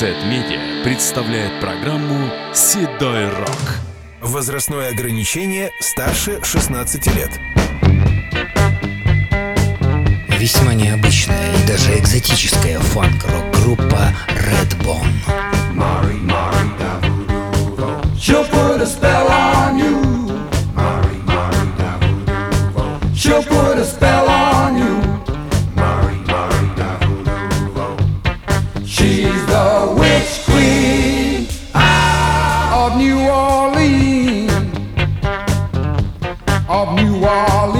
Z-Media представляет программу «Седой рок». Возрастное ограничение старше 16 лет. Весьма необычная и даже экзотическая фанк-рок-группа New Orleans. Of New Orleans.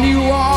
New Orleans.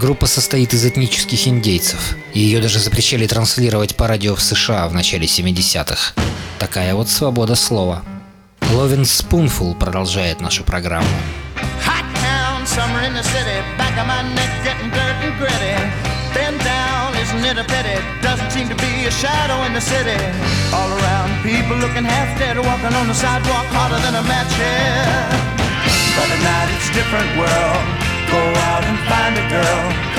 Группа состоит из этнических индейцев, и ее даже запрещали транслировать по радио в США в начале 70-х. Такая вот свобода слова. Ловин Spoonful продолжает нашу программу. But at night it's a different world.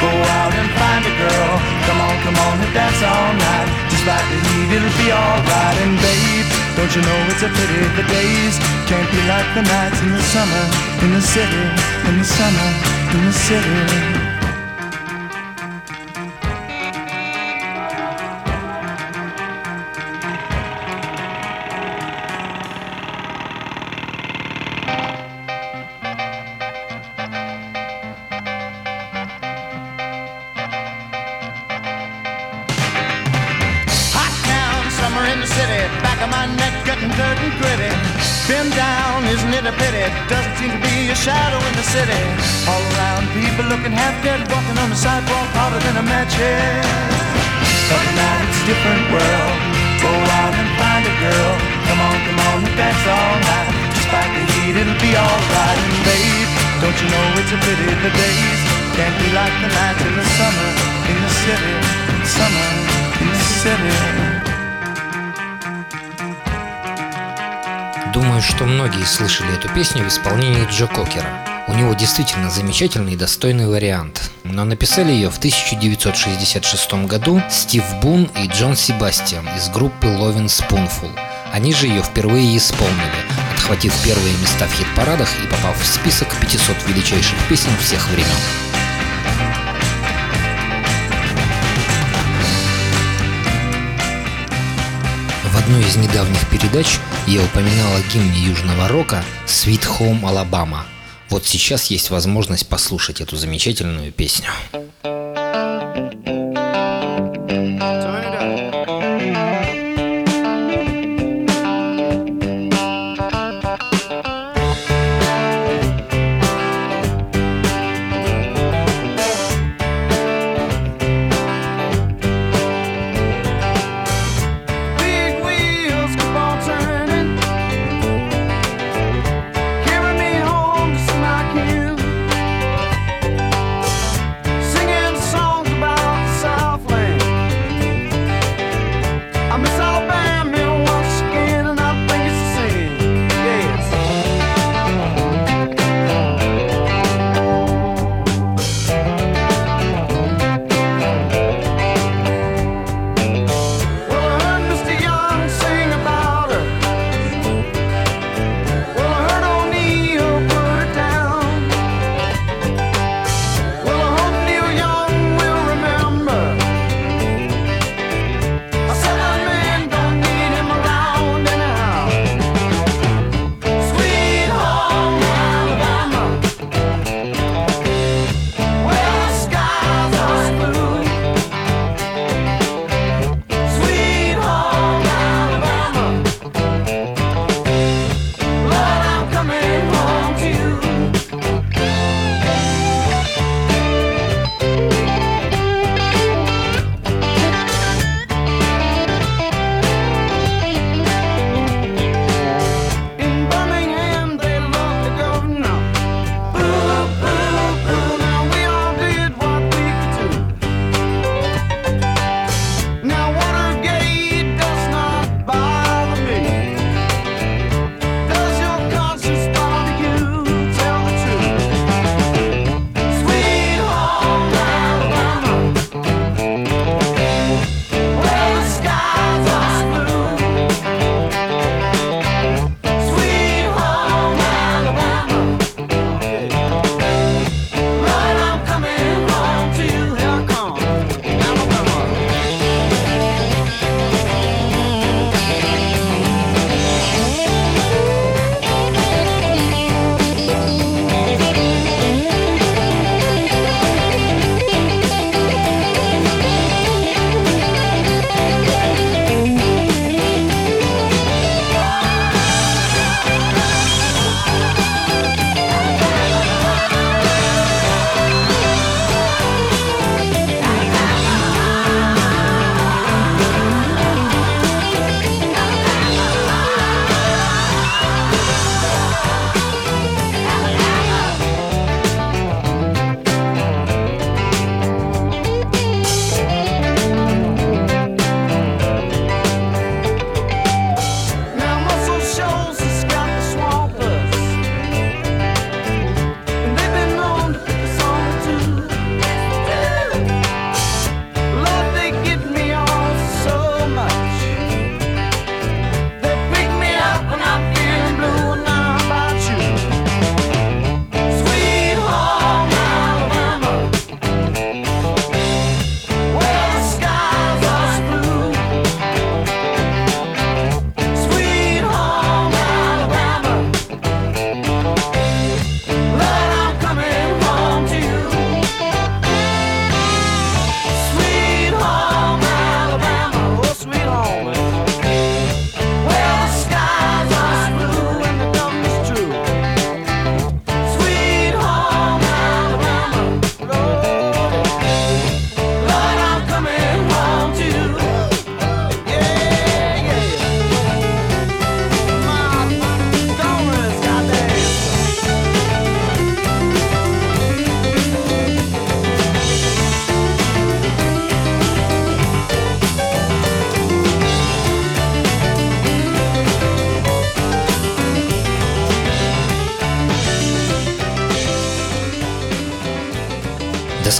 Go out and find a girl. Come on, come on and dance all night. Despite the heat, it'll be alright. And babe, don't you know it's a pity the days can't be like the nights in the summer, in the city, in the summer, in the city. My neck getting dirt and gritty. Been down, isn't it a pity? Doesn't seem to be a shadow in the city. All around, people looking half dead, walking on the sidewalk harder than a match here. But tonight it's a different world. Go out and find a girl. Come on, come on and dance all night. Despite the heat, it'll be alright. And babe, don't you know it's a pity the days can't be like the nights in the summer in the city. Summer in the city. Думаю, что многие слышали эту песню в исполнении Джо Кокера. У него действительно замечательный и достойный вариант. Но написали ее в 1966 году Стив Бун и Джон Себастьян из группы Lovin' Spoonful. Они же ее впервые исполнили, отхватив первые места в хит-парадах и попав в список 500 величайших песен всех времен. В одной из недавних передач я упоминал о гимне южного рока «Sweet Home Alabama». Вот сейчас есть возможность послушать эту замечательную песню.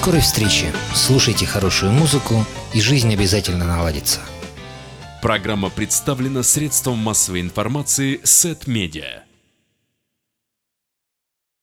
Скорой встречи. Слушайте хорошую музыку, и жизнь обязательно наладится. Программа представлена средством массовой информации Сет Медиа.